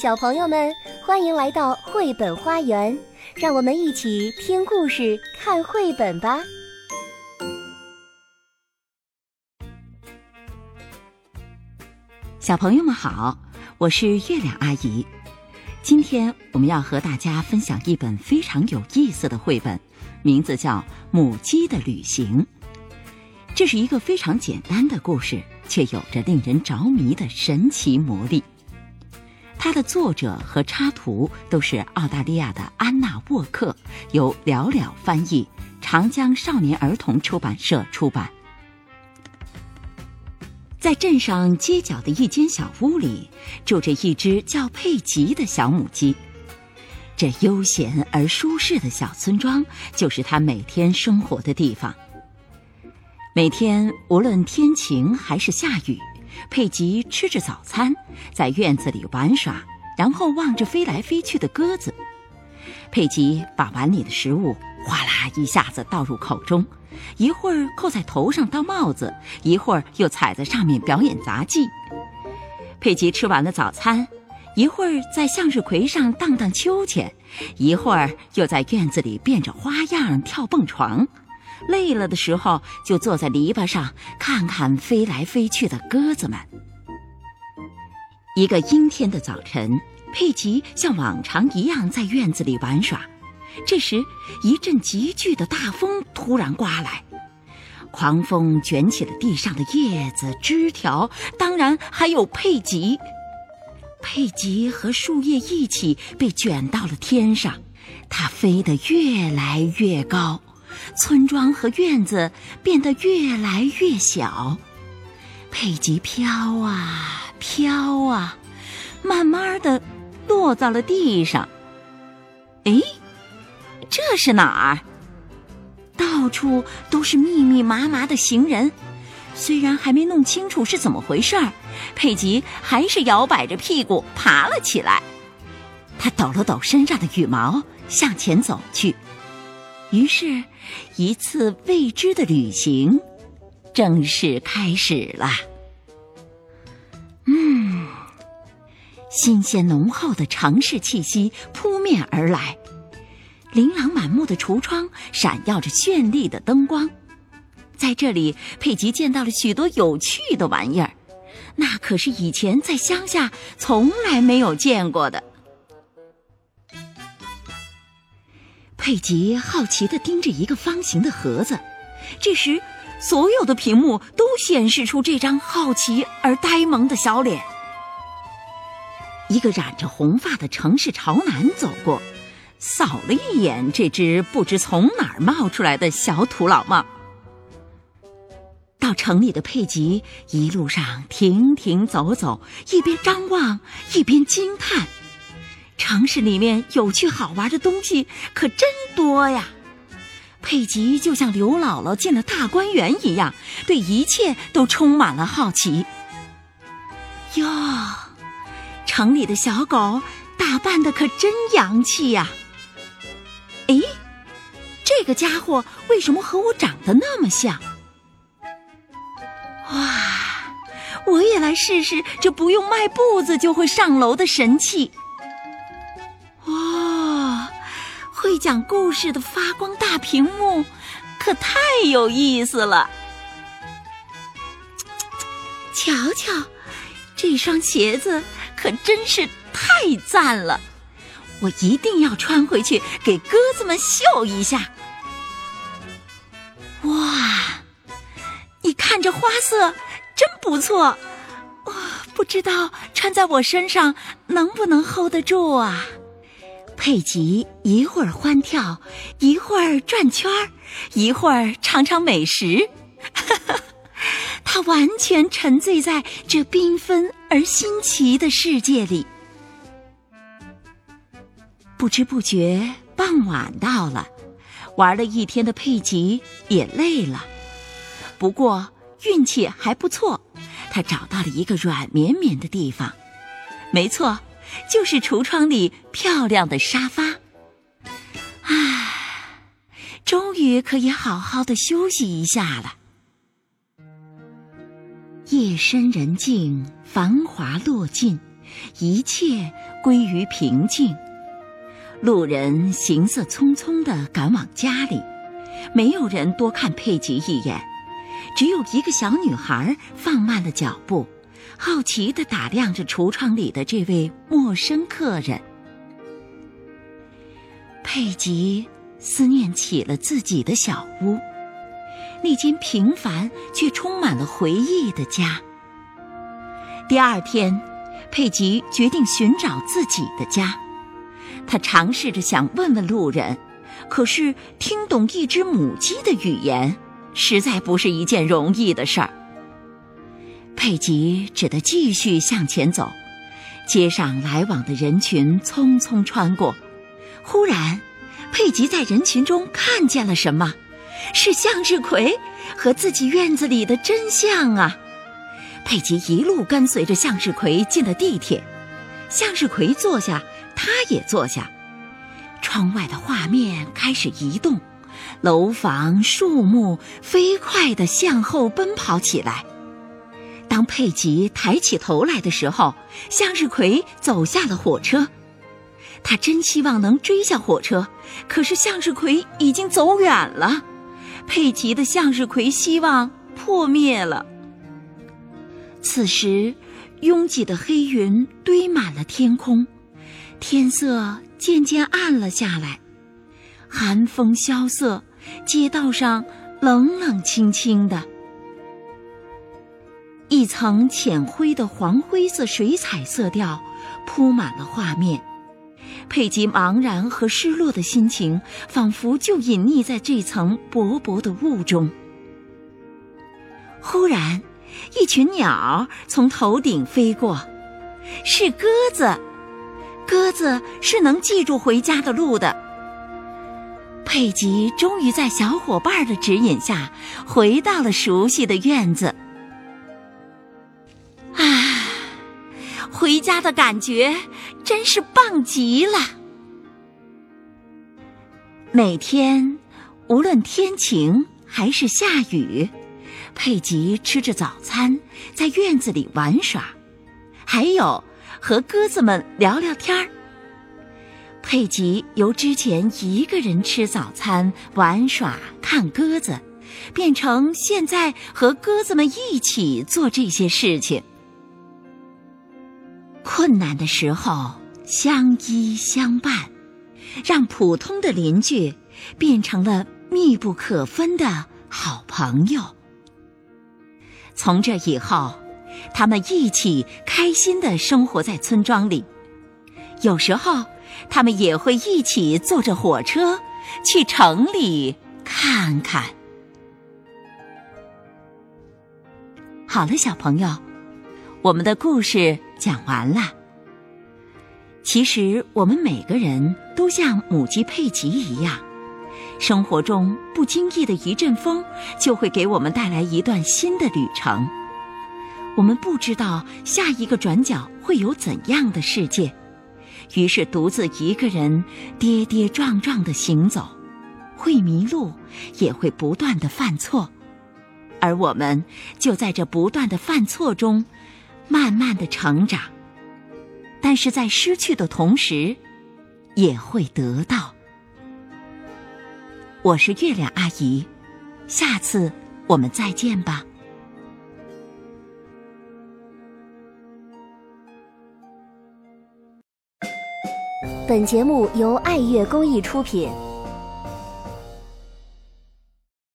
小朋友们，欢迎来到绘本花园，让我们一起听故事、看绘本吧。小朋友们好，我是月亮阿姨。今天我们要和大家分享一本非常有意思的绘本，名字叫《母鸡的旅行》。这是一个非常简单的故事，却有着令人着迷的神奇魔力。它的作者和插图都是澳大利亚的安娜沃克，由了了翻译，长江少年儿童出版社出版。在镇上街角的一间小屋里，住着一只叫佩吉的小母鸡。这悠闲而舒适的小村庄，就是它每天生活的地方。每天无论天晴还是下雨。佩吉吃着早餐，在院子里玩耍，然后望着飞来飞去的鸽子。佩吉把碗里的食物哗啦一下子倒入口中，一会儿扣在头上当帽子，一会儿又踩在上面表演杂技。佩吉吃完了早餐，一会儿在向日葵上荡荡秋千，一会儿又在院子里变着花样跳蹦床。累了的时候，就坐在篱笆上看看飞来飞去的鸽子们。一个阴天的早晨，佩吉像往常一样在院子里玩耍。这时，一阵急剧的大风突然刮来，狂风卷起了地上的叶子、枝条，当然还有佩吉。佩吉和树叶一起被卷到了天上，它飞得越来越高。村庄和院子变得越来越小，佩吉飘啊飘啊，慢慢的落到了地上。哎，这是哪儿？到处都是密密麻麻的行人。虽然还没弄清楚是怎么回事儿，佩吉还是摇摆着屁股爬了起来。他抖了抖身上的羽毛，向前走去。于是，一次未知的旅行正式开始了。嗯，新鲜浓厚的城市气息扑面而来，琳琅满目的橱窗闪耀着绚丽的灯光。在这里，佩吉见到了许多有趣的玩意儿，那可是以前在乡下从来没有见过的。佩吉好奇地盯着一个方形的盒子，这时，所有的屏幕都显示出这张好奇而呆萌的小脸。一个染着红发的城市潮男走过，扫了一眼这只不知从哪儿冒出来的小土老帽。到城里的佩吉一路上停停走走，一边张望，一边惊叹。城市里面有趣好玩的东西可真多呀！佩吉就像刘姥姥进了大观园一样，对一切都充满了好奇。哟，城里的小狗打扮的可真洋气呀！哎，这个家伙为什么和我长得那么像？哇，我也来试试这不用迈步子就会上楼的神器。讲故事的发光大屏幕，可太有意思了！瞧瞧，这双鞋子可真是太赞了！我一定要穿回去给鸽子们秀一下。哇，你看这花色真不错，哇，不知道穿在我身上能不能 hold 得住啊？佩吉一会儿欢跳，一会儿转圈儿，一会儿尝尝美食，他完全沉醉在这缤纷而新奇的世界里。不知不觉，傍晚到了，玩了一天的佩吉也累了，不过运气还不错，他找到了一个软绵绵的地方。没错。就是橱窗里漂亮的沙发，啊，终于可以好好的休息一下了。夜深人静，繁华落尽，一切归于平静。路人行色匆匆地赶往家里，没有人多看佩吉一眼，只有一个小女孩放慢了脚步，好奇地打量着橱窗里的这位陌生客人。佩吉思念起了自己的小屋，那间平凡却充满了回忆的家。第二天，佩吉决定寻找自己的家。他尝试着想问问路人，可是听懂一只母鸡的语言，实在不是一件容易的事儿。佩吉只得继续向前走，街上来往的人群匆匆穿过。忽然，佩吉在人群中看见了什么？是向日葵和自己院子里的真相啊！佩吉一路跟随着向日葵进了地铁，向日葵坐下，他也坐下。窗外的画面开始移动，楼房、树木飞快地向后奔跑起来。当佩吉抬起头来的时候，向日葵走下了火车。他真希望能追上火车，可是向日葵已经走远了。佩吉的向日葵希望破灭了。此时，拥挤的黑云堆满了天空，天色渐渐暗了下来，寒风萧瑟，街道上冷冷清清的，一层浅灰的黄灰色水彩色调铺满了画面。佩吉茫然和失落的心情，仿佛就隐匿在这层薄薄的雾中。忽然。一群鸟从头顶飞过，是鸽子。鸽子是能记住回家的路的。佩吉终于在小伙伴的指引下，回到了熟悉的院子。家的感觉真是棒极了！每天，无论天晴还是下雨。佩吉吃着早餐，在院子里玩耍，还有和鸽子们聊聊天儿。佩吉由之前一个人吃早餐、玩耍、看鸽子，变成现在和鸽子们一起做这些事情。困难的时候相依相伴，让普通的邻居变成了密不可分的好朋友。从这以后，他们一起开心的生活在村庄里。有时候，他们也会一起坐着火车去城里看看。好了，小朋友，我们的故事讲完了。其实，我们每个人都像母鸡佩吉一样。生活中不经意的一阵风，就会给我们带来一段新的旅程。我们不知道下一个转角会有怎样的世界，于是独自一个人跌跌撞撞的行走，会迷路，也会不断的犯错，而我们就在这不断的犯错中，慢慢的成长。但是在失去的同时，也会得到。我是月亮阿姨，下次我们再见吧。本节目由爱乐公益出品。